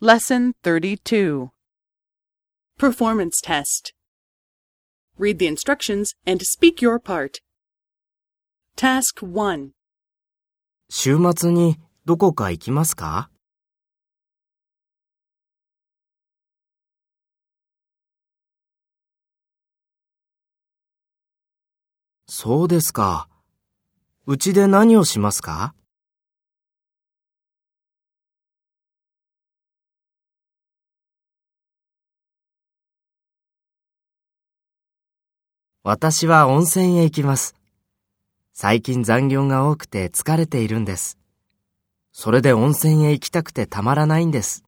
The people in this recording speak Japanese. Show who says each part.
Speaker 1: Lesson 32 Performance Test Read the instructions and speak your part. Task 1
Speaker 2: 週末にどこか行きますかそうですか。うちで何をしますか私は温泉へ行きます。最近残業が多くて疲れているんです。それで温泉へ行きたくてたまらないんです。